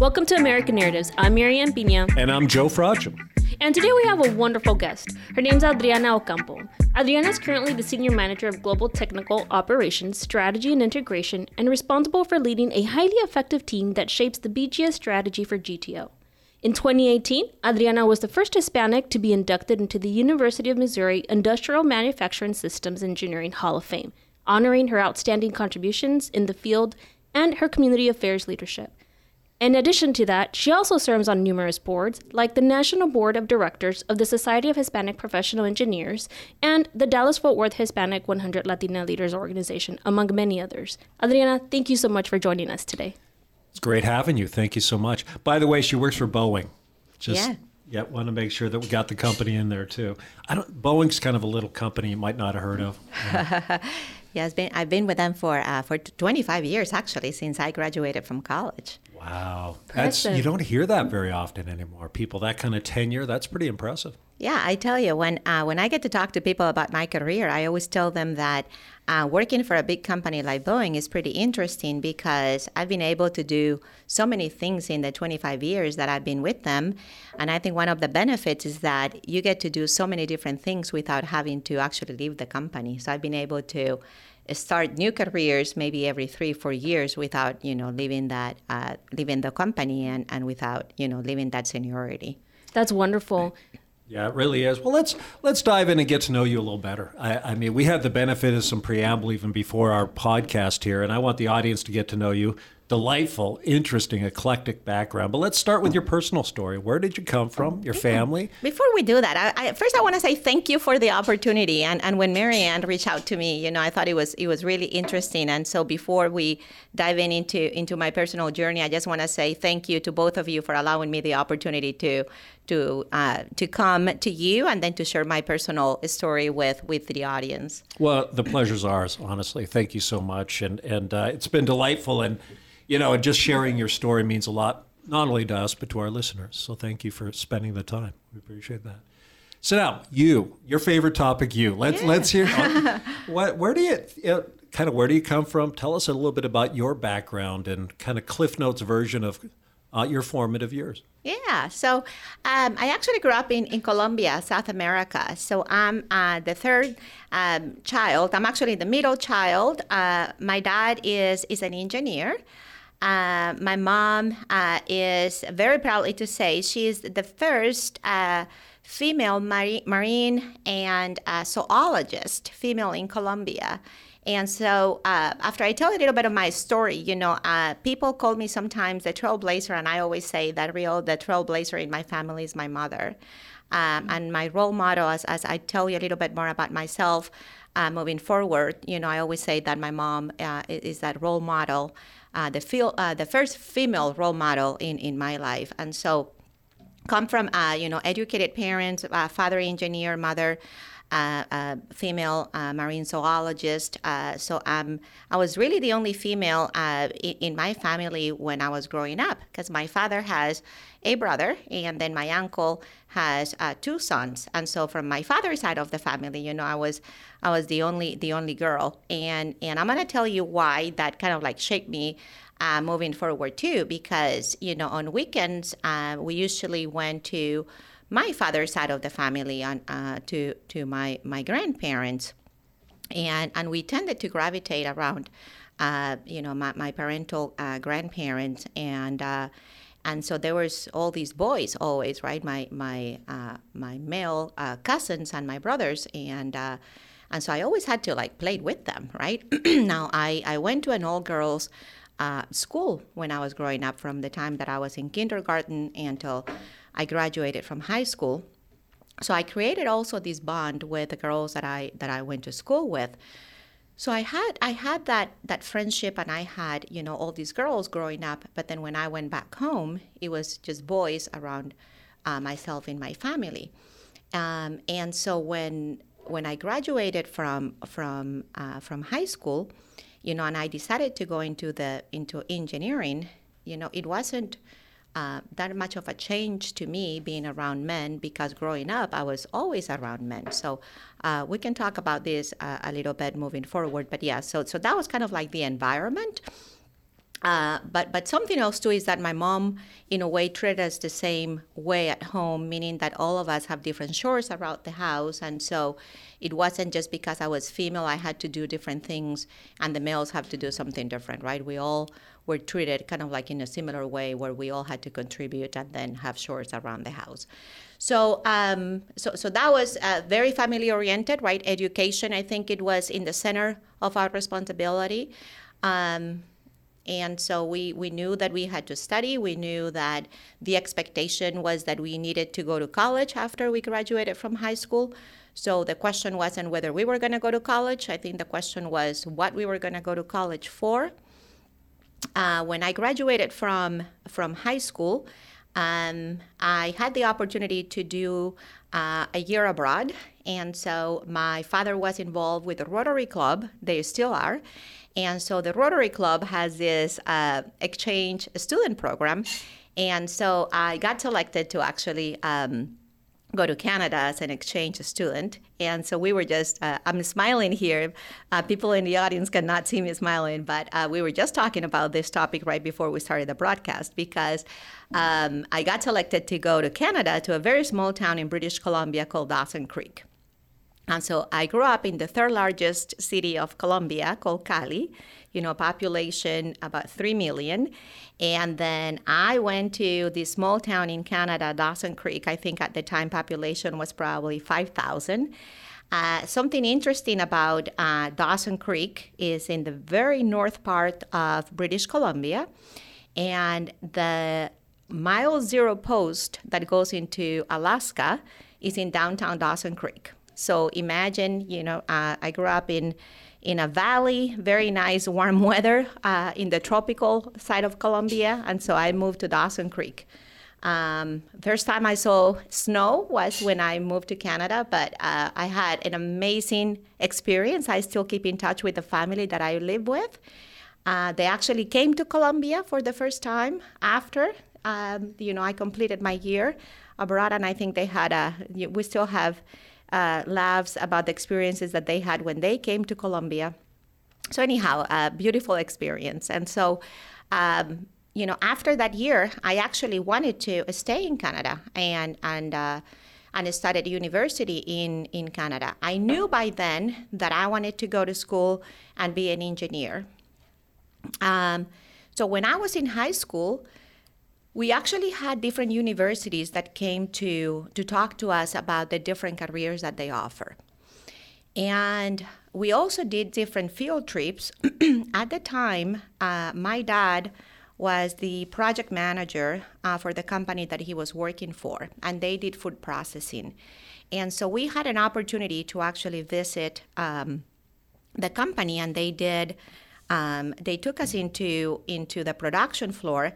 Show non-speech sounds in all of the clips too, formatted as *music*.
Welcome to American Narratives. I'm Marianne Pina. And I'm Joe Frachem. And today we have a wonderful guest. Her name's Adriana Ocampo. Adriana is currently the Senior Manager of Global Technical Operations, Strategy and Integration, and responsible for leading a highly effective team that shapes the BGS strategy for GTO. In 2018, Adriana was the first Hispanic to be inducted into the University of Missouri Industrial Manufacturing Systems Engineering Hall of Fame, honoring her outstanding contributions in the field and her community affairs leadership. In addition to that, she also serves on numerous boards, like the National Board of Directors of the Society of Hispanic Professional Engineers and the Dallas Fort Worth Hispanic 100 Latina Leaders Organization, among many others. Adriana, thank you so much for joining us today. It's great having you. Thank you so much. By the way, she works for Boeing. Just yeah. Yeah, want to make sure that we got the company in there too. I don't. Boeing's kind of a little company you might not have heard of. *laughs* Yeah. yeah, been, I've been with them for uh, for 25 years actually since I graduated from college. Wow, that's you don't hear that very often anymore. People that kind of tenure, that's pretty impressive. Yeah, I tell you, when uh, when I get to talk to people about my career, I always tell them that uh, working for a big company like Boeing is pretty interesting because I've been able to do so many things in the 25 years that I've been with them, and I think one of the benefits is that you get to do so many different things without having to actually leave the company. So I've been able to start new careers maybe every three four years without you know leaving that uh, leaving the company and, and without you know leaving that seniority that's wonderful yeah, it really is. Well, let's let's dive in and get to know you a little better. I, I, mean, we had the benefit of some preamble even before our podcast here, and I want the audience to get to know you delightful, interesting, eclectic background. But let's start with your personal story. Where did you come from? Your family? Before we do that, I, I, first I want to say thank you for the opportunity. And, and when Marianne reached out to me, you know, I thought it was it was really interesting. And so before we dive in into into my personal journey, I just want to say thank you to both of you for allowing me the opportunity to to uh, to come to you and then to share my personal story with with the audience. Well, the pleasure's ours. Honestly, thank you so much, and and uh, it's been delightful and you know, and just sharing your story means a lot, not only to us, but to our listeners. So thank you for spending the time. We appreciate that. So now, you, your favorite topic, you. Let's yeah. let's hear. *laughs* what? Where do you kind of where do you come from? Tell us a little bit about your background and kind of Cliff Notes version of uh, your formative years. Yeah, so um, I actually grew up in, in Colombia, South America. So I'm uh, the third um, child. I'm actually the middle child. Uh, my dad is is an engineer. Uh, my mom uh, is very proudly to say she is the first uh, female marine, and zoologist, female in Colombia. And so, uh, after I tell a little bit of my story, you know, uh, people call me sometimes the trailblazer, and I always say that real the trailblazer in my family is my mother. Um, and my role model, as, as I tell you a little bit more about myself uh, moving forward, you know, I always say that my mom is that role model uh, the feel, uh, the first female role model in, in my life. And so, come from uh, you know educated parents, uh, father engineer, mother. Uh, female uh, marine zoologist. so um, I was really the only female in, in, my family when I was growing up because my father has a brother and then my uncle has two sons. And so from my father's side of the family, you know, I was I was the only the only girl, and and I'm gonna tell you why that kind of like shaped me uh, moving forward too, because you know on weekends uh, we usually went to my father's side of the family on uh, to to my my grandparents, and and we tended to gravitate around, uh, you know, my, my parental uh, grandparents. And uh, and so there was all these boys always right? My my uh, my male uh, cousins and my brothers. And and so I always had to like play with them, right? *clears throat* now I, I went to an all girls uh, school when I was growing up from the time that I was in kindergarten until I graduated from high school. So I created also this bond with the girls that I that I went to school with. So I had I had that that friendship and I had, you know, all these girls growing up, but then when I went back home, it was just boys around uh, myself and my family. Um, and so when when I graduated from from uh, from high school, you know, and I decided to go into the into engineering, you know, it wasn't uh, that much of a change to me being around men because growing up I was always around men. So uh, we can talk about this uh, a little bit moving forward. But yeah, so so that was kind of like the environment. Uh, but but something else too is that my mom, in a way, treated us the same way at home, meaning that all of us have different chores around the house, and so it wasn't just because I was female I had to do different things, and the males have to do something different, right? We all were treated kind of like in a similar way, where we all had to contribute and then have chores around the house. So, um, so, so that was uh, very family oriented, right? Education, I think it was in the center of our responsibility. Um, and so we, we knew that we had to study. We knew that the expectation was that we needed to go to college after we graduated from high school. So the question wasn't whether we were going to go to college. I think the question was what we were going to go to college for. Uh, when I graduated from, from high school, um, I had the opportunity to do uh, a year abroad. And so my father was involved with the Rotary Club, they still are. And so the Rotary Club has this uh, exchange student program. And so I got selected to actually um, go to Canada as an exchange student. And so we were just, uh, I'm smiling here. Uh, people in the audience cannot see me smiling, but uh, we were just talking about this topic right before we started the broadcast because um, I got selected to go to Canada to a very small town in British Columbia called Dawson Creek. And so I grew up in the third largest city of Colombia called Cali, you know, population about 3 million. And then I went to this small town in Canada, Dawson Creek. I think at the time population was probably 5,000. Uh, something interesting about uh, Dawson Creek is in the very north part of British Columbia. And the mile zero post that goes into Alaska is in downtown Dawson Creek. So imagine, you know, uh, I grew up in in a valley, very nice warm weather uh, in the tropical side of Colombia, and so I moved to Dawson Creek. Um, first time I saw snow was when I moved to Canada, but uh, I had an amazing experience. I still keep in touch with the family that I live with. Uh, they actually came to Colombia for the first time after, um, you know, I completed my year abroad, and I think they had a. We still have uh, laughs about the experiences that they had when they came to Colombia. So, anyhow, a beautiful experience. And so, um, you know, after that year, I actually wanted to stay in Canada and, and, uh, and studied university in, in Canada. I knew by then that I wanted to go to school and be an engineer. Um, so when I was in high school, we actually had different universities that came to, to talk to us about the different careers that they offer. And we also did different field trips. *clears throat* At the time, uh, my dad was the project manager uh, for the company that he was working for, and they did food processing. And so we had an opportunity to actually visit um, the company, and they did. Um, they took us into into the production floor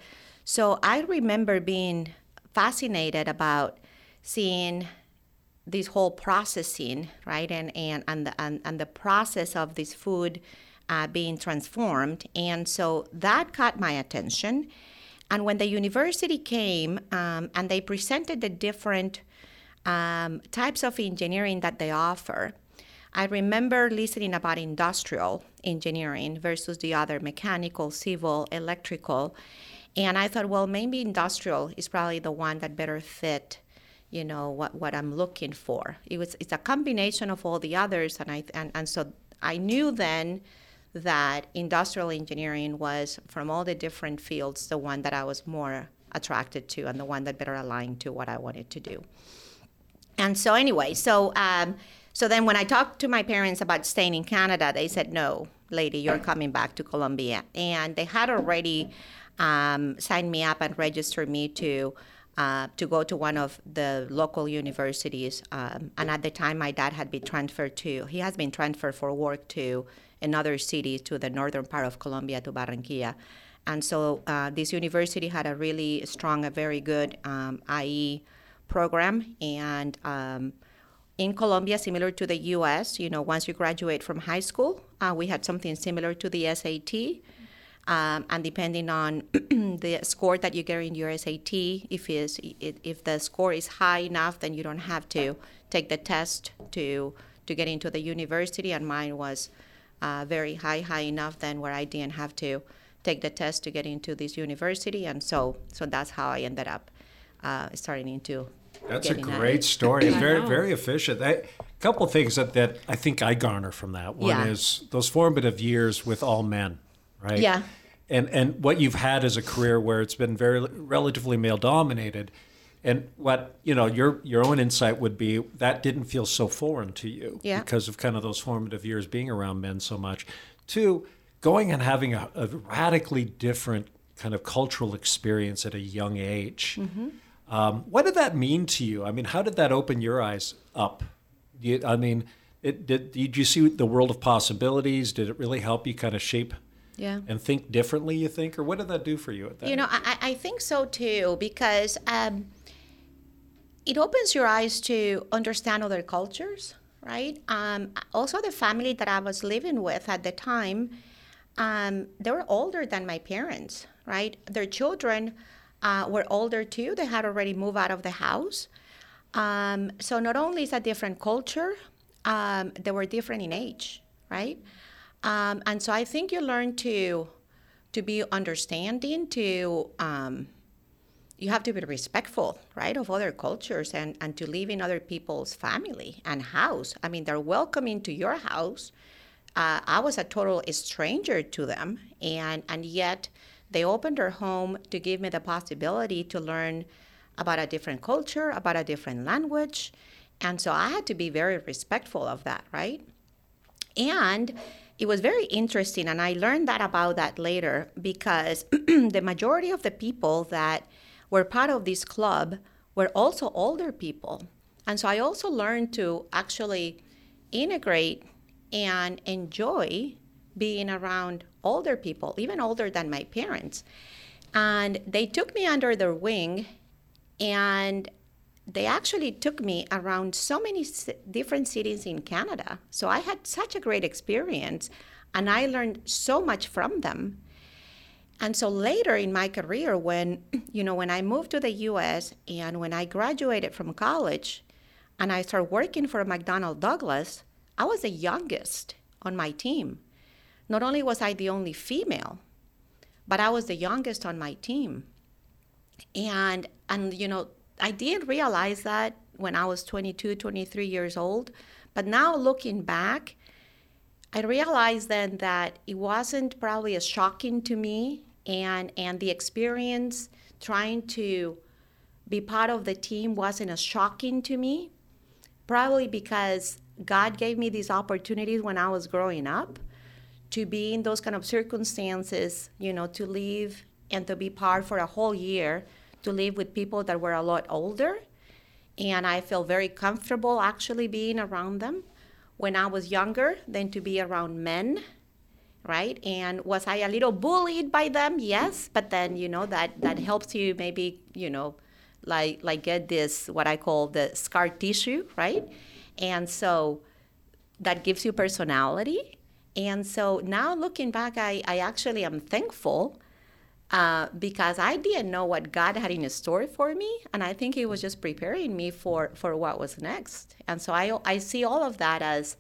so I remember being fascinated about seeing this whole processing, right, and and and the, and, and the process of this food uh, being transformed, and so that caught my attention. And when the university came um, and they presented the different um, types of engineering that they offer, I remember listening about industrial engineering versus the other mechanical, civil, electrical, and I thought, well, maybe industrial is probably the one that better fit, you know, what, what I'm looking for. It was it's a combination of all the others, and I and, and so I knew then that industrial engineering was from all the different fields the one that I was more attracted to and the one that better aligned to what I wanted to do. And so anyway, so um, so then when I talked to my parents about staying in Canada, they said, "No, lady, you're coming back to Colombia," and they had already um, signed me up and registered me to uh, to go to one of the local universities. Um, and at the time, my dad had been transferred to, he has been transferred for work to another city to the northern part of Colombia, to Barranquilla. And so uh, this university had a really strong, a very good um, IE program. And um, in Colombia, similar to the US, you know, once you graduate from high school, uh, we had something similar to the SAT. Um, and depending on *clears throat* the score that you get in your SAT, if is if the score is high enough, then you don't have to take the test to to get into the university. And mine was uh, very high, high enough then where I didn't have to take the test to get into this university, and so so that's how I ended up uh, starting into. That's a great it. story. and very, very efficient. A couple things that, that I think I garner from that. One Yeah. is those formative years with all men, right? Yeah. And and what you've had as a career where it's been very relatively male dominated, and what you know your your own insight would be that didn't feel so foreign to you Yeah. because of kind of those formative years being around men so much. Two, going and having a, a radically different kind of cultural experience at a young age. Um, what did that mean to you? I mean, how did that open your eyes up? You, I mean, it, did, did you see the world of possibilities? Did it really help you kind of shape Yeah. and think differently, you think? Or what did that do for you at that You know, I, I I think so too because um, it opens your eyes to understand other cultures, right? Um, also, the family that I was living with at the time, um, they were older than my parents, right? Their children uh, were older too. They had already moved out of the house. Um, so not only is a different culture, um, they were different in age, right? Um, and so I think you learn to to be understanding, to um, you have to be respectful, right, of other cultures and, and to live in other people's family and house. I mean, they're welcoming to your house. Uh, I was a total stranger to them, and, and yet they opened their home to give me the possibility to learn about a different culture, about a different language. And so I had to be very respectful of that, right? And it was very interesting, and I learned that about that later because *clears throat* the majority of the people that were part of this club were also older people. And so I also learned to actually integrate and enjoy being around older people, even older than my parents. And they took me under their wing and they actually took me around so many different cities in Canada. So I had such a great experience and I learned so much from them. And so later in my career when *clears throat* you know when I moved to the US and when I graduated from college and I started working for McDonnell Douglas, I was the youngest on my team. Not only was I the only female, but I was the youngest on my team and and you know i didn't realize that when i was 22 23 years old but now looking back i realized then that it wasn't probably as shocking to me and and the experience trying to be part of the team wasn't as shocking to me probably because god gave me these opportunities when i was growing up to be in those kind of circumstances, you know, to live and to be part for a whole year, to live with people that were a lot older. And I feel very comfortable actually being around them when I was younger than to be around men, right? And was I a little bullied by them? Yes, but then, you know, that, that helps you maybe, you know, like, like get this, what I call the scar tissue, right? And so that gives you personality. And so now looking back, I, I actually am thankful uh, because I didn't know what God had in store for me. And I think He was just preparing me for, for what was next. And so I, I see all of that as,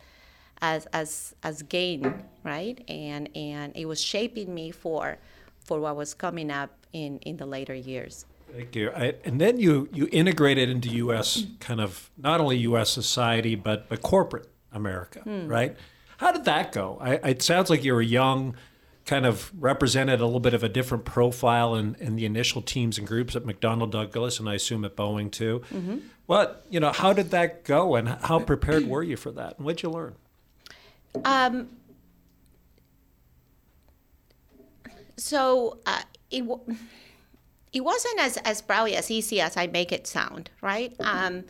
as, as, as gain, right? And, and it was shaping me for, for what was coming up in, in the later years. Thank you. I, and then you you integrated into U.S. kind of not only U.S. society but but corporate America, right? How did that go? I, it sounds like you were young, kind of represented a little bit of a different profile in, in the initial teams and groups at McDonnell Douglas, and I assume at Boeing too. What you know? How did that go, and how prepared were you for that? And what'd you learn? Um, so uh, it w- it wasn't as as probably as easy as I make it sound, right? Um,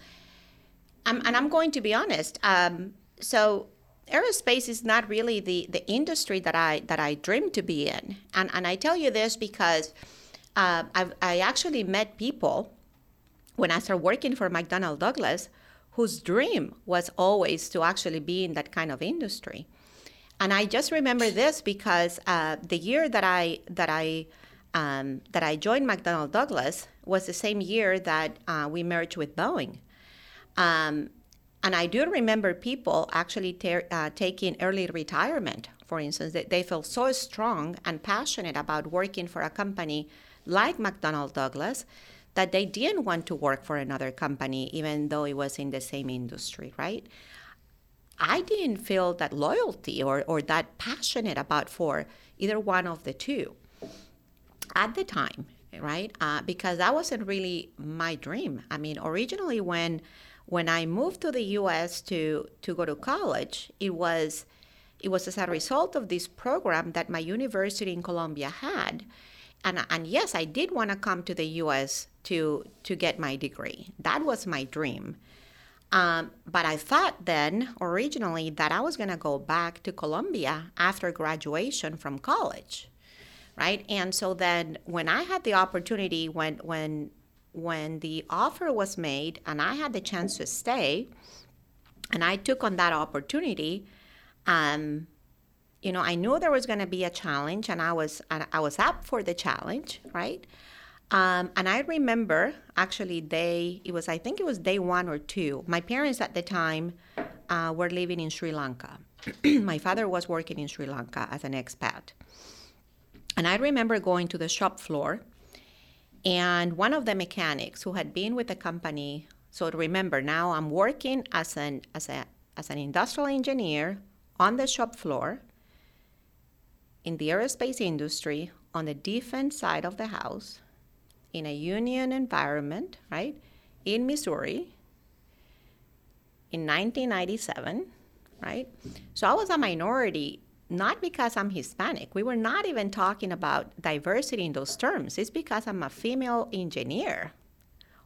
I'm, and I'm going to be honest. Um, so aerospace is not really the the industry that I that I dreamed to be in, and and I tell you this because uh, I've, I actually met people when I started working for McDonnell Douglas whose dream was always to actually be in that kind of industry. And I just remember this because uh, the year that I that I um, that I joined McDonnell Douglas was the same year that uh, we merged with Boeing. Um, and I do remember people actually ta- uh, taking early retirement for instance, they, they felt so strong and passionate about working for a company like McDonnell Douglas that they didn't want to work for another company, even though it was in the same industry, right? I didn't feel that loyalty or, or that passionate about for either one of the two at the time, right? Uh, because that wasn't really my dream. I mean, originally when when I moved to the U.S. to to go to college, it was it was as a result of this program that my university in Colombia had. And, and yes, I did want to come to the U.S. to to get my degree. That was my dream. Um, but I thought then originally that I was going to go back to Colombia after graduation from college, right? And so then when I had the opportunity, when when when the offer was made and I had the chance to stay, and I took on that opportunity, um, you know, I knew there was going to be a challenge, and I was I was up for the challenge, right? Um, and I remember actually day it was I think it was day one or two. My parents at the time uh, were living in Sri Lanka. *clears throat* my father was working in Sri Lanka as an expat, and I remember going to the shop floor, and one of the mechanics who had been with the company. So remember now I'm working as an as a as an industrial engineer on the shop floor in the aerospace industry on the defense side of the house in a union environment, right, in Missouri in 1997, right? So I was a minority not because I'm Hispanic. We were not even talking about diversity in those terms. It's because I'm a female engineer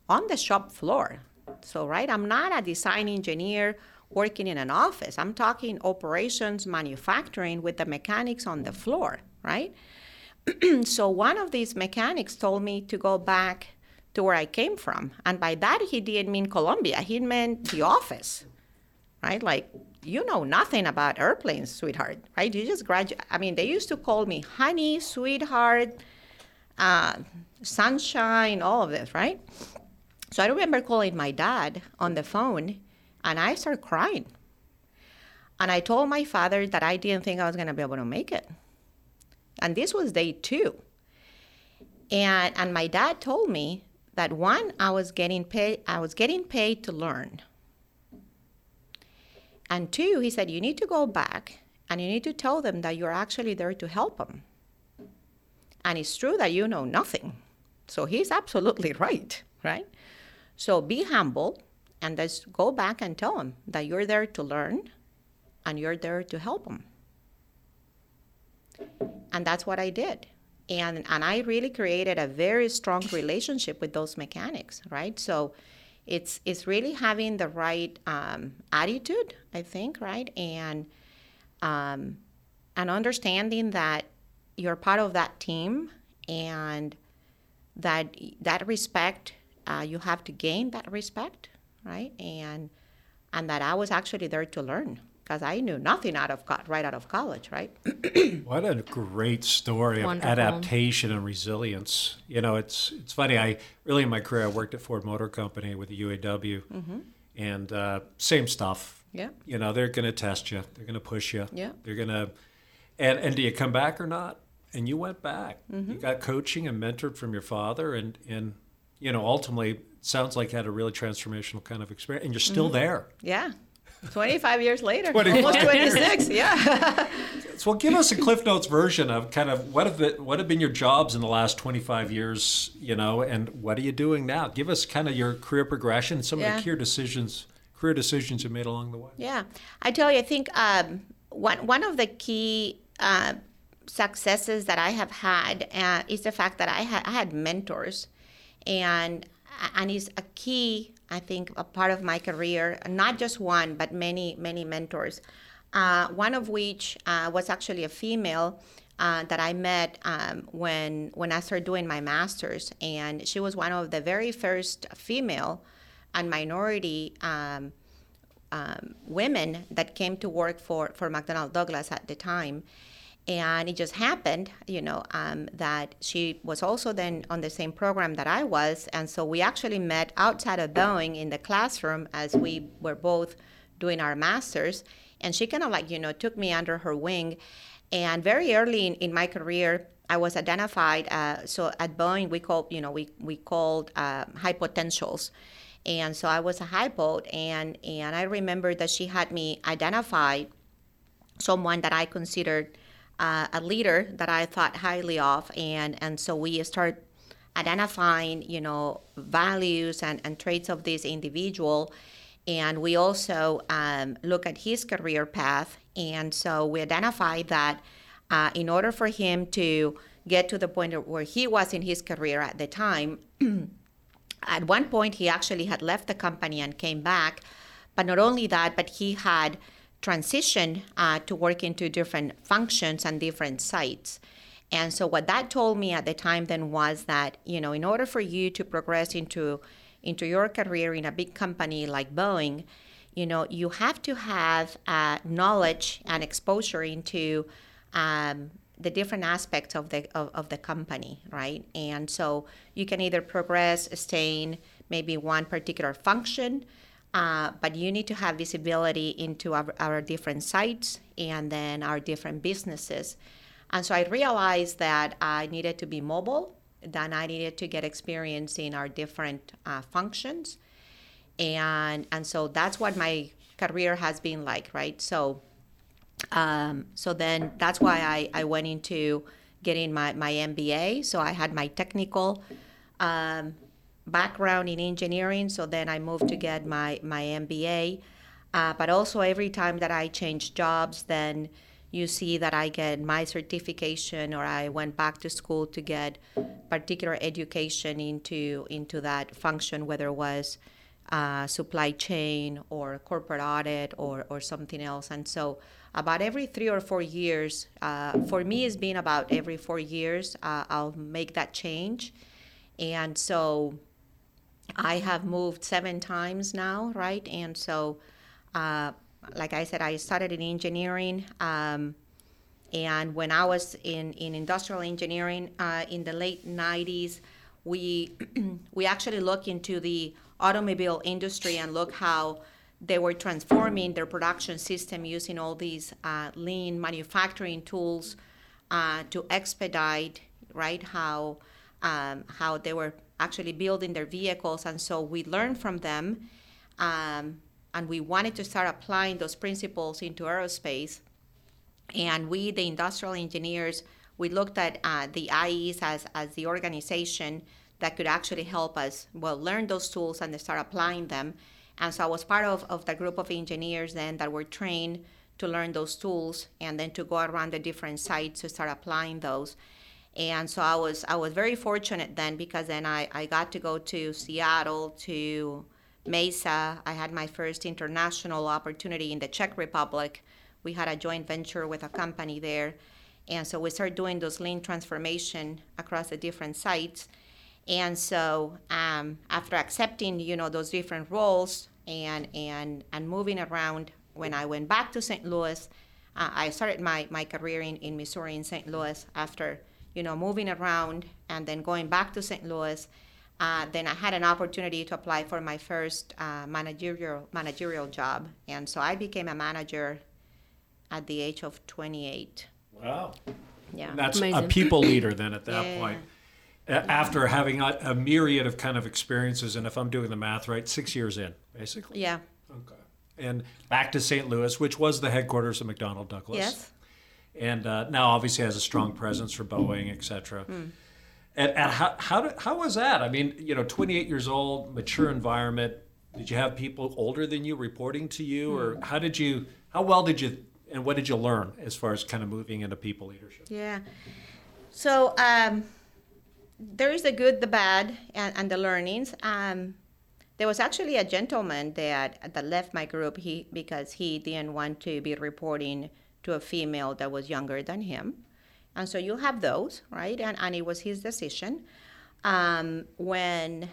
on the shop floor. So, right, I'm not a design engineer working in an office. I'm talking operations, manufacturing with the mechanics on the floor, right? *clears throat* so one of these mechanics told me to go back to where I came from. And by that, he didn't mean Colombia, he meant the office, right? Like, you know nothing about airplanes, sweetheart, right? You just graduate. I mean, they used to call me honey, sweetheart, uh, sunshine, all of this, right? So I remember calling my dad on the phone and I started crying. And I told my father that I didn't think I was going to be able to make it. And this was day two. And, and my dad told me that one, I was getting paid, I was getting paid to learn. And two, he said, you need to go back and you need to tell them that you're actually there to help them. And it's true that you know nothing. So he's absolutely *laughs* right, right? So be humble and just go back and tell them that you're there to learn and you're there to help them and that's what I did. And, and I really created a very strong relationship with those mechanics, right? So it's, it's really having the right um, attitude, I think, right? And, um, and understanding that you're part of that team and that that respect, uh, you have to gain that respect, right? And, and that I was actually there to learn because I knew nothing out of right out of college, right? *clears throat* what a great story Wonderful. of adaptation and resilience. You know, it's it's funny. I really in my career I worked at Ford Motor Company with the UAW, mm-hmm. and uh, same stuff. Yeah. You know, they're going to test you. They're going to push you. Yeah. They're going to, and and do you come back or not? And you went back. Mm-hmm. You got coaching and mentored from your father, and and you know ultimately sounds like you had a really transformational kind of experience, and you're still mm-hmm. there. Yeah. 25 years later, 25 almost 26, yeah. *laughs* so well, give us a Cliff Notes version of kind of what have it, what have been your jobs in the last 25 years, you know, and what are you doing now? Give us kind of your career progression, some yeah. of the career decisions, career decisions you made along the way. Yeah, I tell you, I think um, one one of the key uh, successes that I have had uh, is the fact that I, ha- I had mentors, and and is a key I think, a part of my career, not just one, but many, many mentors. Uh, one of which uh, was actually a female uh, that I met um, when when I started doing my master's, and she was one of the very first female and minority um, um, women that came to work for for McDonnell Douglas at the time. And it just happened, you know, um, that she was also then on the same program that I was. And so we actually met outside of Boeing in the classroom as we were both doing our masters. and she kind of like you know took me under her wing and very early in, in my career i was identified uh, so at boeing we called you know we, we called uh, high potentials and so i was a high pot and and i remember that she had me identify someone that i considered uh, a leader that i thought highly of and and so we start identifying you know values and, and traits of this individual and we also um, look at his career path. And so we identify that uh, in order for him to get to the point where he was in his career at the time, *clears throat* at one point he actually had left the company and came back. But not only that, but he had transitioned uh, to work into different functions and different sites. And so what that told me at the time then was that, you know, in order for you to progress into into your career in a big company like Boeing, you know, you have to have uh, knowledge and exposure into um, the different aspects of the of, of, the company, right? And so you can either progress, stay in maybe one particular function, uh, but you need to have visibility into our, our different sites and then our different businesses. And so I realized that I needed to be mobile that I needed to get experience in our different uh, functions. And, and so that's what my career has been like, right? So, um, so then that's why I, I went into getting my, my MBA. So I had my technical um, background in engineering. So then I moved to get my, my MBA. Uh, but also every time that I change jobs, then you see that I get my certification or I went back to school to get particular education into into that function, whether it was uh, supply chain or corporate audit or, or something else. And so about every three or four years, uh, for me it's been about every four years, uh, I'll make that change. And so I have moved seven times now, right? And so uh, like I said, I started in engineering. Um, and when I was in, in industrial engineering uh, in the late 90s, we, *clears throat* we actually looked into the automobile industry and look how they were transforming their production system using all these uh, lean manufacturing tools uh, to expedite, right, how, um, how they were actually building their vehicles. And so we learned from them. Um, and we wanted to start applying those principles into aerospace. And we, the industrial engineers, we looked at uh, the IEs as, as the organization that could actually help us, well, learn those tools and start applying them. And so I was part of, of the group of engineers then that were trained to learn those tools and then to go around the different sites to start applying those. And so I was I was very fortunate then because then I, I got to go to Seattle to Mesa. I had my first international opportunity in the Czech Republic. We had a joint venture with a company there. And so we started doing those lean transformation across the different sites. And so um, after accepting, you know, those different roles and, and, and moving around, when I went back to St. Louis, uh, I started my, my career in, in Missouri in St. Louis after, you know, moving around and then going back to St. Louis uh, then I had an opportunity to apply for my first uh, managerial managerial job, and so I became a manager at the age of 28. Wow. Yeah. And that's Amazing. a people leader then at that yeah. point. After having a, a, myriad of kind of experiences, and if I'm doing the math right, six years in, basically. Yeah. Okay. And back to St. Louis, which was the headquarters of McDonnell Douglas. Yes. And uh, now obviously has a strong presence for Boeing, et cetera. Mm. And, and how, how, did, how was that? I mean, you know, 28 years old, mature environment. Did you have people older than you reporting to you, or how did you? How well did you? And what did you learn as far as kind of moving into people leadership? Yeah. So um, there is the good, the bad, and, and the learnings. Um, there was actually a gentleman that that left my group he because he didn't want to be reporting to a female that was younger than him. And so you have those, right? And, and it was his decision. Um, when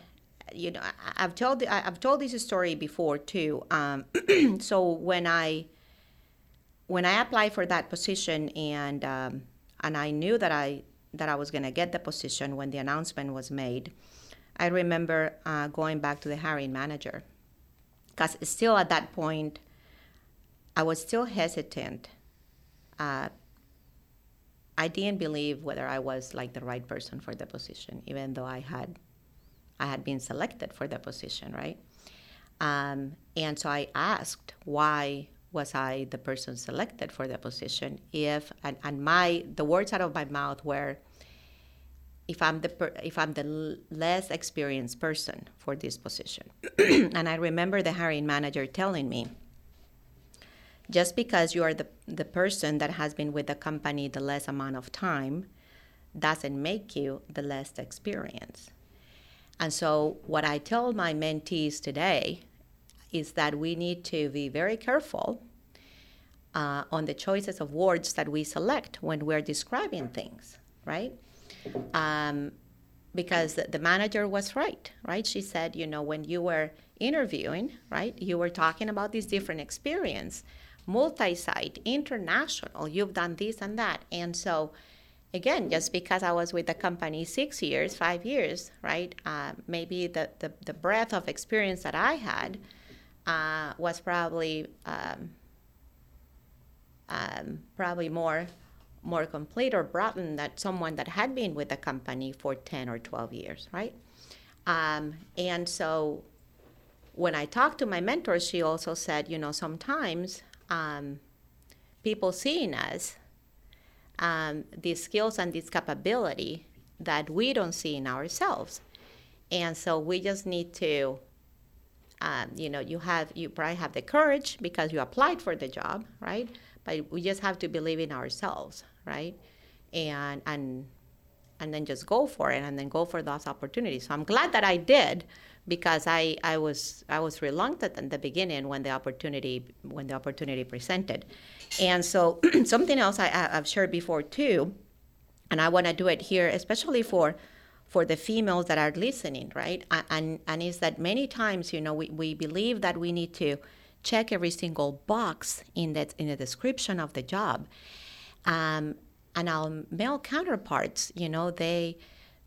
you know, I, have told I've told this story before too. Um, *clears throat* so when I when I applied for that position and um, and I knew that I that I was going to get the position when the announcement was made, I remember uh, going back to the hiring manager because still at that point I was still hesitant. Uh, I didn't believe whether I was like the right person for the position, even though I had I had been selected for the position, right? Um, and so I asked why was I the person selected for the position? If and, and my the words out of my mouth were, if I'm the per, if I'm the less experienced person for this position, *clears throat* and I remember the hiring manager telling me, just because you are the the person that has been with the company the less amount of time, doesn't make you the less experienced. And so, what I tell my mentees today is that we need to be very careful uh, on the choices of words that we select when we're describing things, right? Um, because the manager was right, right? She said, you know, when you were interviewing, right, you were talking about this different experience, multi-site, international. You've done this and that, and so again, just because I was with the company six years, five years, right? Uh, maybe the, the, the breadth of experience that I had uh, was probably um, um, probably more more complete or broadened than someone that had been with the company for 10 or 12 years, right? Um, and so when I talked to my mentor, she also said, you know, sometimes um, people seeing us um, these skills and this capability that we don't see in ourselves. And so we just need to, um, you know, you have you probably have the courage because you applied for the job, right? But we just have to believe in ourselves, right? And and and then just go for it, and then go for those opportunities. So I'm glad that I did because I, I was I was reluctant in the beginning when the opportunity when the opportunity presented, and so *clears throat* something else I, have shared before too, and I want to do it here, especially for for the females that are listening, right? And and is that many times you know we, we believe that we need to check every single box in that in the description of the job, um, and our male counterparts, you know, they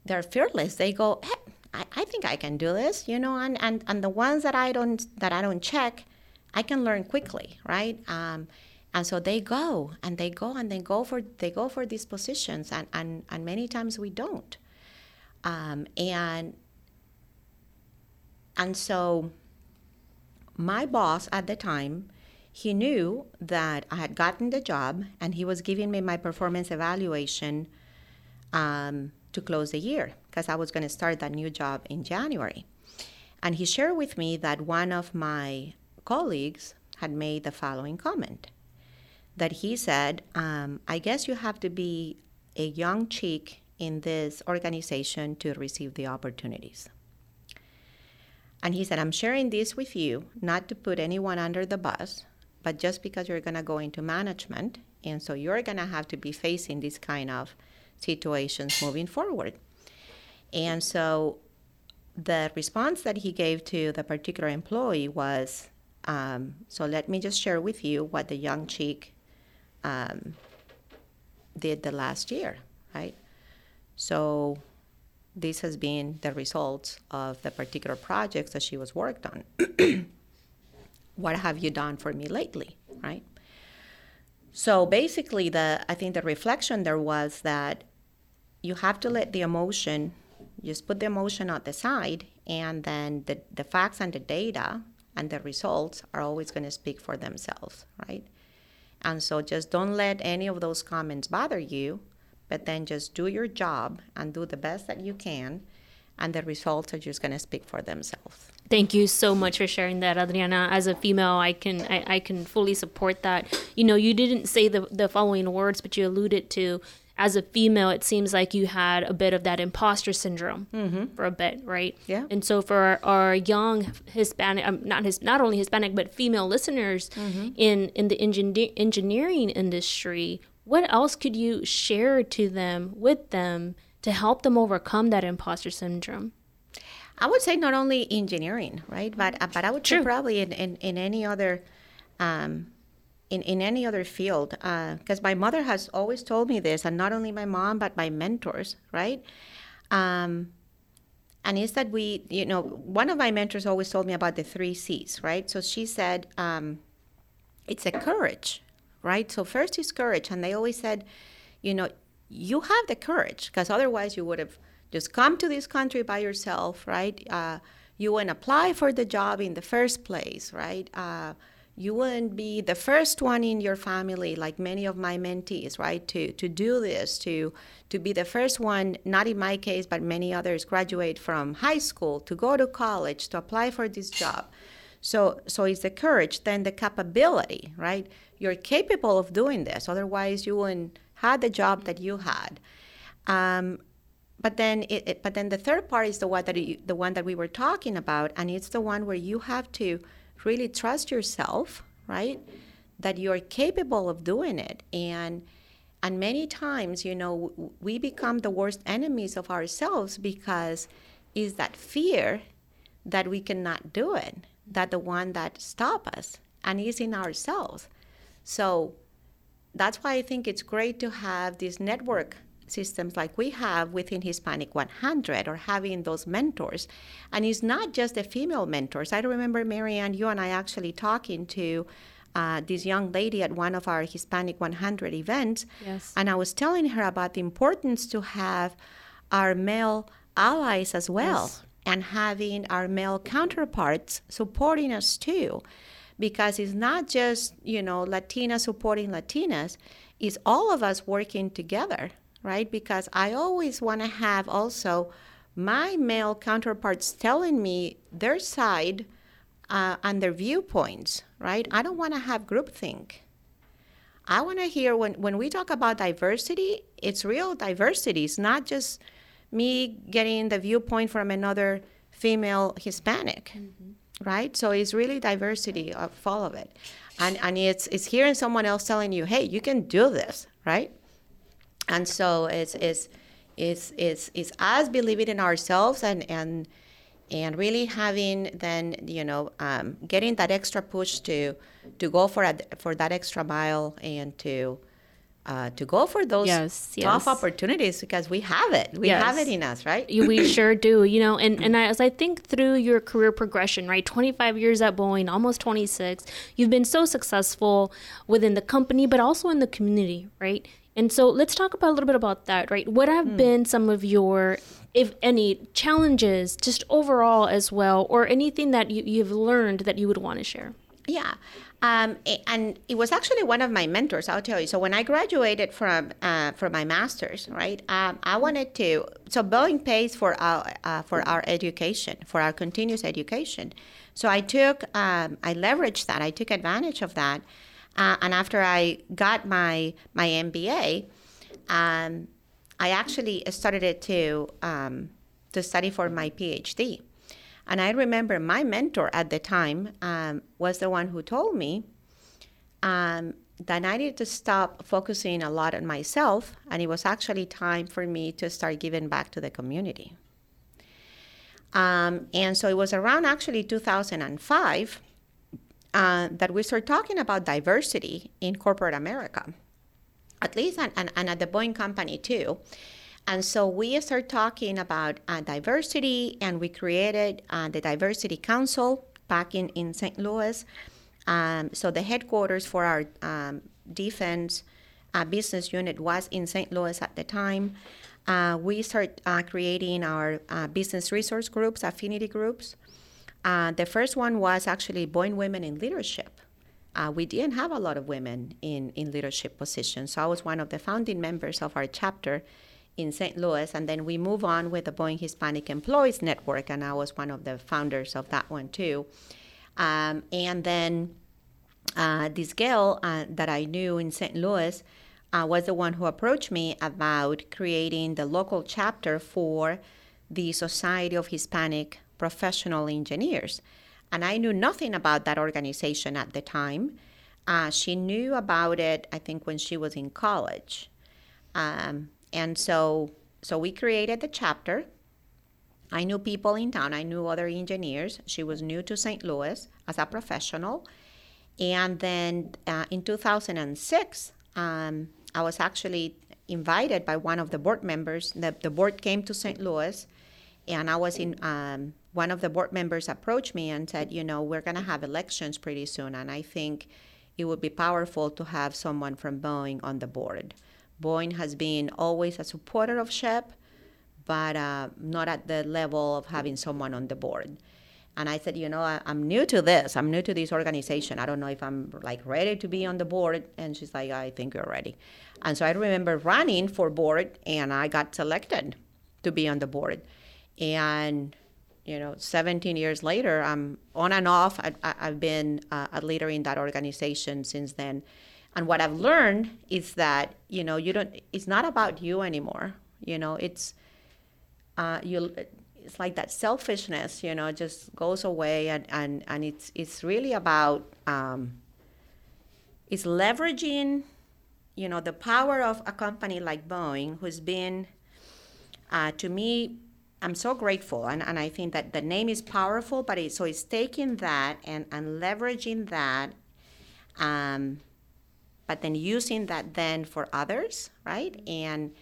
they're fearless. They go. Hey, I, I think I can do this, you know, and, and, and the ones that I don't that I don't check, I can learn quickly, right? Um, and so they go and they go and they go for they go for these positions and, and, and many times we don't. Um, and and so my boss at the time, he knew that I had gotten the job and he was giving me my performance evaluation um, to close the year because I was going to start that new job in January. And he shared with me that one of my colleagues had made the following comment that he said, um, I guess you have to be a young chick in this organization to receive the opportunities. And he said, I'm sharing this with you not to put anyone under the bus, but just because you're going to go into management. And so you're going to have to be facing these kind of situations moving forward. And so the response that he gave to the particular employee was um, so let me just share with you what the young chick um, did the last year, right? So this has been the results of the particular projects that she was worked on. *clears throat* what have you done for me lately, right? So basically, the I think the reflection there was that you have to let the emotion just put the emotion on the side and then the, the facts and the data and the results are always going to speak for themselves right and so just don't let any of those comments bother you but then just do your job and do the best that you can and the results are just going to speak for themselves Thank you so much for sharing that, Adriana. As a female, I can I, I can fully support that. You know, you didn't say the the following words, but you alluded to as a female, it seems like you had a bit of that imposter syndrome mm-hmm. for a bit, right? Yeah. And so for our, our young Hispanic, um, not his, not only Hispanic but female listeners mm-hmm. in in the engin- engineering industry, what else could you share to them with them to help them overcome that imposter syndrome? I would say not only engineering, right? But uh, but I would True. say probably in, in, in any other um, in, in any other field because uh, my mother has always told me this and not only my mom but my mentors right um, and is that we you know one of my mentors always told me about the three c's right so she said um, it's a courage, right? So first is courage, and they always said, you know, you have the courage because otherwise you would have just come to this country by yourself, right? Uh, you wouldn't apply for the job in the first place, right? Uh, you wouldn't be the first one in your family like many of my mentees right to to do this to to be the first one not in my case but many others graduate from high school to go to college to apply for this job so so it's the courage then the capability right you're capable of doing this otherwise you wouldn't had the job that you had um, but then it, it, but then the third part is the one that you, the one that we were talking about and it's the one where you have to really trust yourself, right? That you're capable of doing it. And and many times, you know, we become the worst enemies of ourselves because is that fear that we cannot do it, that the one that stop us and is in ourselves. So that's why I think it's great to have these network systems like we have within Hispanic 100 or having those mentors. And it's not just the female mentors. I remember, Marianne, you and I actually talking to uh, this young lady at one of our Hispanic 100 events. Yes. And I was telling her about the importance to have our male allies as well yes. and having our male counterparts supporting us too. Because it's not just, you know, Latinas supporting Latinas, it's all of us working together right? Because I always want to have also my male counterparts telling me their side uh, and their viewpoints, right? I don't want to have groupthink. I want to hear when, when we talk about diversity, it's real diversity. It's not just me getting the viewpoint from another female Hispanic, mm-hmm. Right? So it's really diversity of all of it. And, and it's, it's hearing someone else telling you, hey, you can do this, right? and so it's it's it's it's, it's us believing in ourselves and and and really having then you know um, getting that extra push to to go for a, for that extra mile and to uh, to go for those yes, tough opportunities because we have it. We yes. have it in us, right? we *clears throat* sure do. You know, and, and as I think through your career progression, right, 25 years at Boeing, almost 26, you've been so successful within the company, but also in the community, right? And so let's talk about a little bit about that, right? What have mm. been some of your, if any, challenges just overall as well, or anything that you, you've learned that you would want to share? Yeah. Um, and it was actually one of my mentors. I'll tell you. So when I graduated from uh, for my master's, right, um, I wanted to. So Boeing pays for our uh, for our education, for our continuous education. So I took, um, I leveraged that. I took advantage of that, uh, and after I got my my MBA, um, I actually started to um, to study for my PhD. And I remember my mentor at the time um, was the one who told me um, that I needed to stop focusing a lot on myself, and it was actually time for me to start giving back to the community. Um, and so it was around actually 2005 uh, that we started talking about diversity in corporate America, at least and, and, and at the Boeing company too. And so we start talking about uh, diversity, and we created uh, the Diversity Council back in, in St. Louis. Um, so the headquarters for our um, defense uh, business unit was in St. Louis at the time. Uh, we start uh, creating our uh, business resource groups, affinity groups. The first one was actually Boeing Women in Leadership. Uh, we didn't have a lot of women in, in leadership positions, so I was one of the founding members of our chapter in St. Louis, and then we move on with the Boeing Hispanic Employees Network, and I was one of the founders of that one too. Um, and then uh, this girl uh, that I knew in St. Louis uh, was the one who approached me about creating the local chapter for the Society of Hispanic professional engineers. And I knew nothing about that organization at the time. Uh, she knew about it, I think, when she was in college. Um, and so, so we created the chapter. I knew people in town, I knew other engineers. She was new to St. Louis as a professional. And then uh, in 2006, um, I was actually invited by one of the board members. The, the board came to St. Louis, and I was in um, one of the board members approached me and said, you know, we're going to have elections pretty soon, and I think it would be powerful to have someone from Boeing on the board. Boeing has been always a supporter of SHPE, but uh, not at the level of having someone on the board. And I said, you know, I, am new to this. I'm new to this organization. I don't know if I'm like ready to be on the board. And she's like, I think you're ready. And so I remember running for board, and I got selected to be on the board. And you know, 17 years later, I'm on and off. I, have been uh, a leader in that organization since then. And what I've learned is that you know you don't. It's not about you anymore. You know, it's uh, you. It's like that selfishness. You know, just goes away, and and and it's it's really about um, it's leveraging, you know, the power of a company like Boeing, who's been, uh, to me, I'm so grateful, and, and I think that the name is powerful. But it, so it's taking that and, and leveraging that, um, but then using that then for others, right? And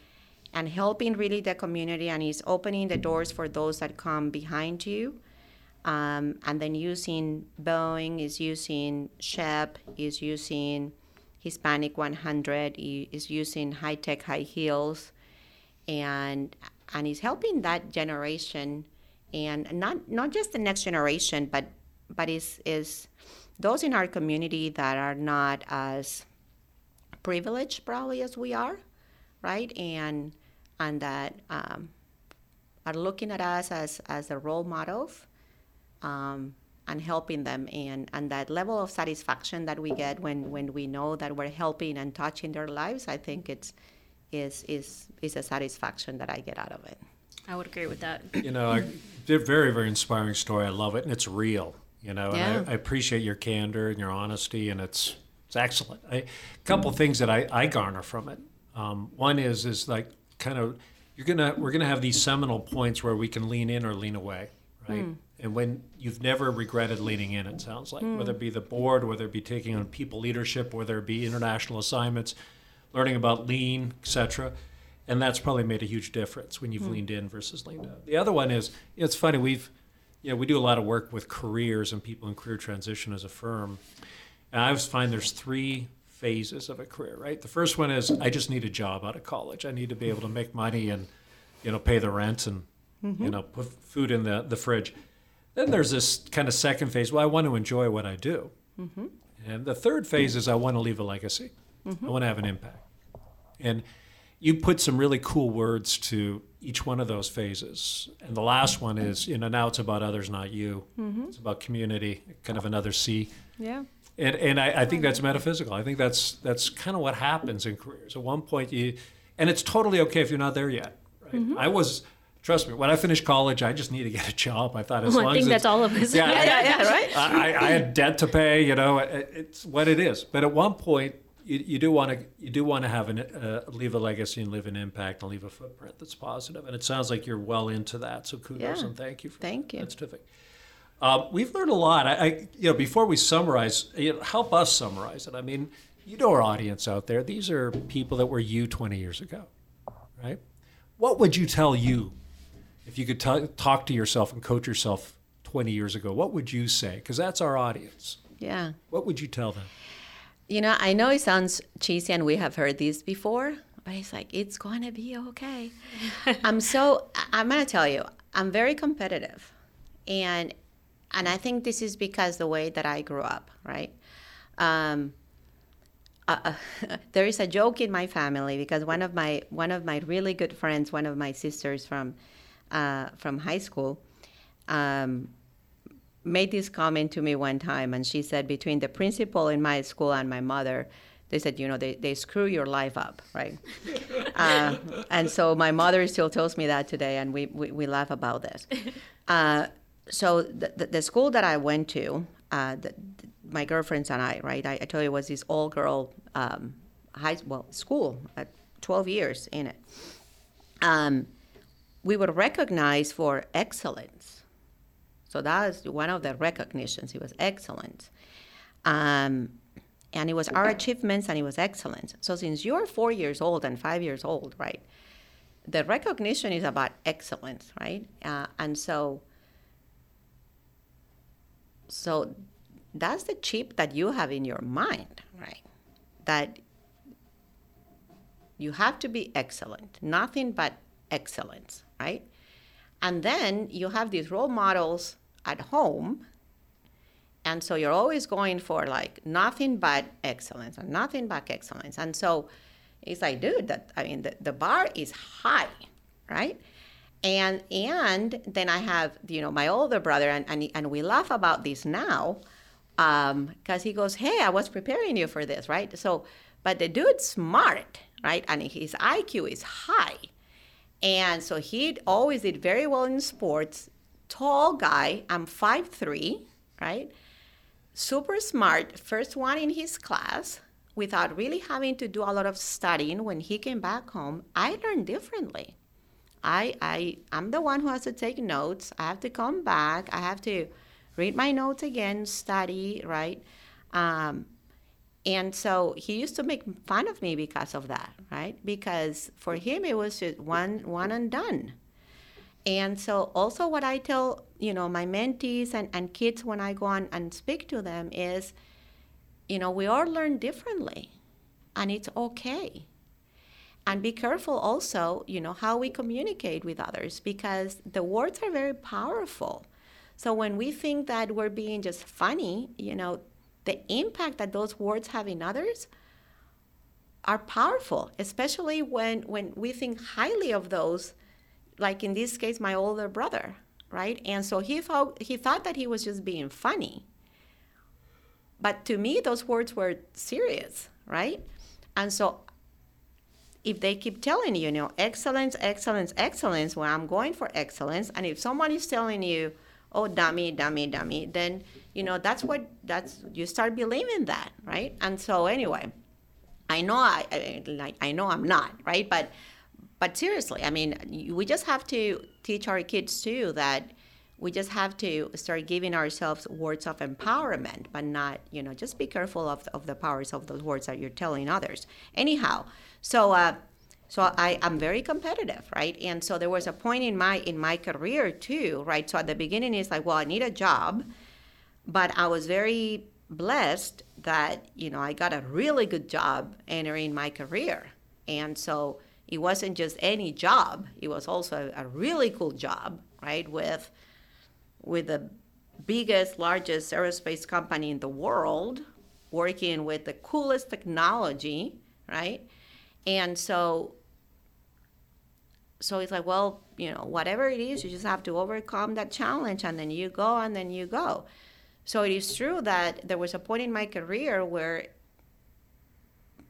and helping really the community, and is opening the doors for those that come behind you. Um, and then using Boeing is using SHPE is using Hispanic 100 is using high tech high heels, and and he's helping that generation and not not just the next generation but but is is those in our community that are not as privileged probably as we are right and and that um, are looking at us as as a role models um, and helping them and and that level of satisfaction that we get when when we know that we're helping and touching their lives i think it's is is is a satisfaction that I get out of it. I would agree with that. You know, I, very very inspiring story. I love it, and it's real. You know, yeah. and I, I, appreciate your candor and your honesty, and it's it's excellent. I, a couple things that I, I garner from it. Um, one is is like kind of you're gonna we're gonna have these seminal points where we can lean in or lean away, right? Mm. And when you've never regretted leaning in, it sounds like mm. whether it be the board, whether it be taking on people leadership, whether it be international assignments learning about lean, etc. And that's probably made a huge difference when you've mm. leaned in versus leaned out. The other one is it's funny we've you know we do a lot of work with careers and people in career transition as a firm, and I always find there's three phases of a career. Right, the first one is I just need a job out of college. I need to be able to make money and you know pay the rent and mm-hmm. you know put food in the the fridge. Then there's this kind of second phase. Well, I want to enjoy what I do. Mm-hmm. And the third phase is I want to leave a legacy. Mm-hmm. I want to have an impact. And you put some really cool words to each one of those phases. And the last one is, you know, now it's about others, not you. Mm-hmm. It's about community, kind of another C. Yeah. And, and I, I think that's metaphysical. I think that's that's kind of what happens in careers. At one point, you, and it's totally okay if you're not there yet. Right? Mm-hmm. I was, trust me, when I finished college, I just need to get a job. I thought as *laughs* well, long I think as that's all of us. Yeah, *laughs* yeah, yeah, yeah, right. I, I had debt to pay. You know, it, it's what it is. But at one point, you, you do want to you do want to have an uh, leave a legacy and leave an impact and leave a footprint that's positive. And it sounds like you're well into that. So kudos yeah. and thank you. For thank that. you. That's terrific. Um, we've learned a lot. I, I, you know, before we summarize, you know, help us summarize it. I mean, you know our audience out there. These are people that were you 20 years ago, right? What would you tell you if you could t- talk to yourself and coach yourself 20 years ago? What would you say? Because that's our audience. Yeah. What would you tell them? You know, I know it sounds cheesy and we have heard this before, but it's like, it's going to be okay. *laughs* I'm so, I'm going to tell you, I'm very competitive. And, and I think this is because the way that I grew up, right? Um, uh, uh *laughs* there is a joke in my family because one of my one of my really good friends, one of my sisters from uh, from high school, um, made this comment to me one time, and she said, between the principal in my school and my mother, they said, you know, they, they screw your life up, right? *laughs* uh, and so my mother still tells me that today, and we, we, we laugh about this. Uh, so the, the, school that I went to, uh, the, my girlfriends and I, right? I, I told you it was this all girl um, high well school, at 12 years in it. Um, we were recognized for excellence so that was one of the recognitions. He was excellent. Um, and it was our achievements and it was excellent. So since you're four years old and five years old, right, the recognition is about excellence, right? Uh, and so, so that's the chip that you have in your mind, right? That you have to be excellent, nothing but excellence, right? And then you have these role models at home. And so you're always going for like nothing but excellence and nothing but excellence. And so it's like, dude, that I mean the, the bar is high, right? And and then I have, you know, my older brother and, and, and we laugh about this now because um, he goes, "Hey, I was preparing you for this, right?" So, but the dude's smart, right, and his IQ is high, and so he always did very well in sports. Tall guy, I'm five three, right? Super smart, first one in his class, without really having to do a lot of studying. When he came back home, I learned differently. I I I'm the one who has to take notes. I have to come back. I have to read my notes again, study, right? Um, and so he used to make fun of me because of that, right? Because for him it was just one one and done. And so also what I tell, you know, my mentees and, and kids when I go on and speak to them is, you know, we all learn differently and it's okay. And be careful also, you know, how we communicate with others because the words are very powerful. So when we think that we're being just funny, you know, the impact that those words have in others are powerful, especially when when we think highly of those, like in this case, my older brother, right? And so he thought he thought that he was just being funny. But to me, those words were serious, right? And so if they keep telling you, you know, excellence, excellence, excellence, well, I'm going for excellence, and if someone is telling you, oh dummy dummy dummy then you know that's what that's you start believing that right? And so anyway i know i, I like i know i'm not right? But but seriously i mean we just have to teach our kids too that we just have to start giving ourselves words of empowerment but not you know just be careful of, of the powers of those words that you're telling others. Anyhow so uh, so I, I'm very competitive, right? And so there was a point in my in my career too, right? So at the beginning it's like, well, I need a job, but I was very blessed that you know I got a really good job entering my career, and so it wasn't just any job; it was also a really cool job, right? With with the biggest, largest aerospace company in the world, working with the coolest technology, right? And so so it's like, well, you know, whatever it is, you just have to overcome that challenge and then you go and then you go. So it is true that there was a point in my career where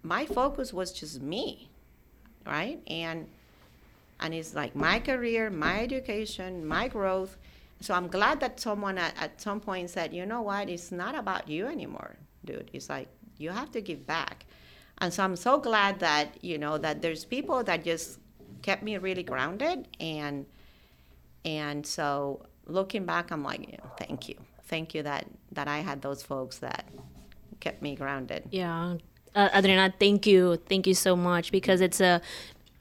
my focus was just me, right? And and it's like my career, my education, my growth. So I'm glad that someone at, at some point said, you know what, it's not about you anymore, dude. It's like you have to give back. And so I'm so glad that, you know, that there's people that just kept me really grounded and and so looking back i'm like thank you. Thank you that that i had those folks that kept me grounded. Yeah. Uh, adriana thank you. Thank you so much because it's a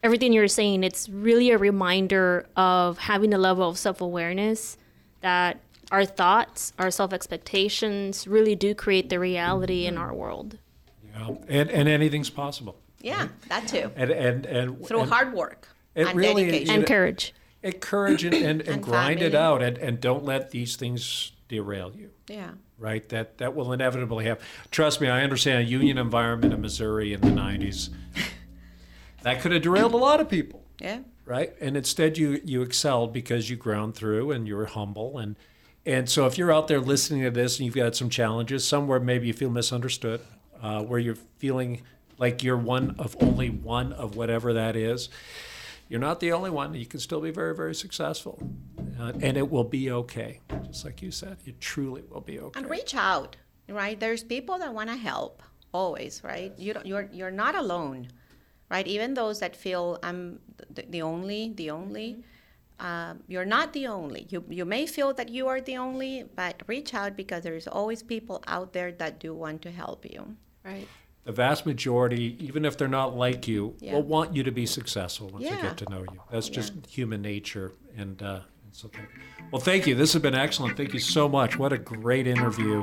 everything you're saying it's really a reminder of having a level of self-awareness that our thoughts our self-expectations really do create the reality in our world yeah and and anything's possible yeah, that too. And and and through and hard work it and really- dedication. and courage encourage and, and, and, And grind it out and, and don't let these things derail you. yeah. Right? That that will inevitably have trust me, I understand a union environment in Missouri in the nineties. *laughs* that could have derailed a lot of people. Yeah. right? And instead, you you excelled because you ground through and you were humble and and so if you're out there listening to this and you've got some challenges somewhere, maybe you feel misunderstood, uh, where you're feeling like you're one of only one of whatever that is. You're not the only one. You can still be very, very successful, uh, and it will be okay. Just like you said, it truly will be okay. And reach out, right? There's people that want to help always, right? You don't, you're you're not alone, right? Even those that feel I'm the, the only, the only. Um, you're not the only. You you may feel that you are the only, but reach out because there's always people out there that do want to help you, right? the vast majority, even if they're not like you, Yeah. will want you to be successful once they get to know you. That's just human nature, and uh, So thank. Well, thank you. This has been excellent. Thank you so much. What a great interview.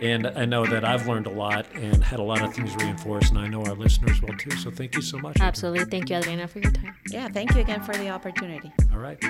And I know that I've learned a lot and had a lot of things reinforced, and I know our listeners will too. So thank you so much. Absolutely. Thank you, Adriana, for your time. Yeah, thank you again for the opportunity. All right.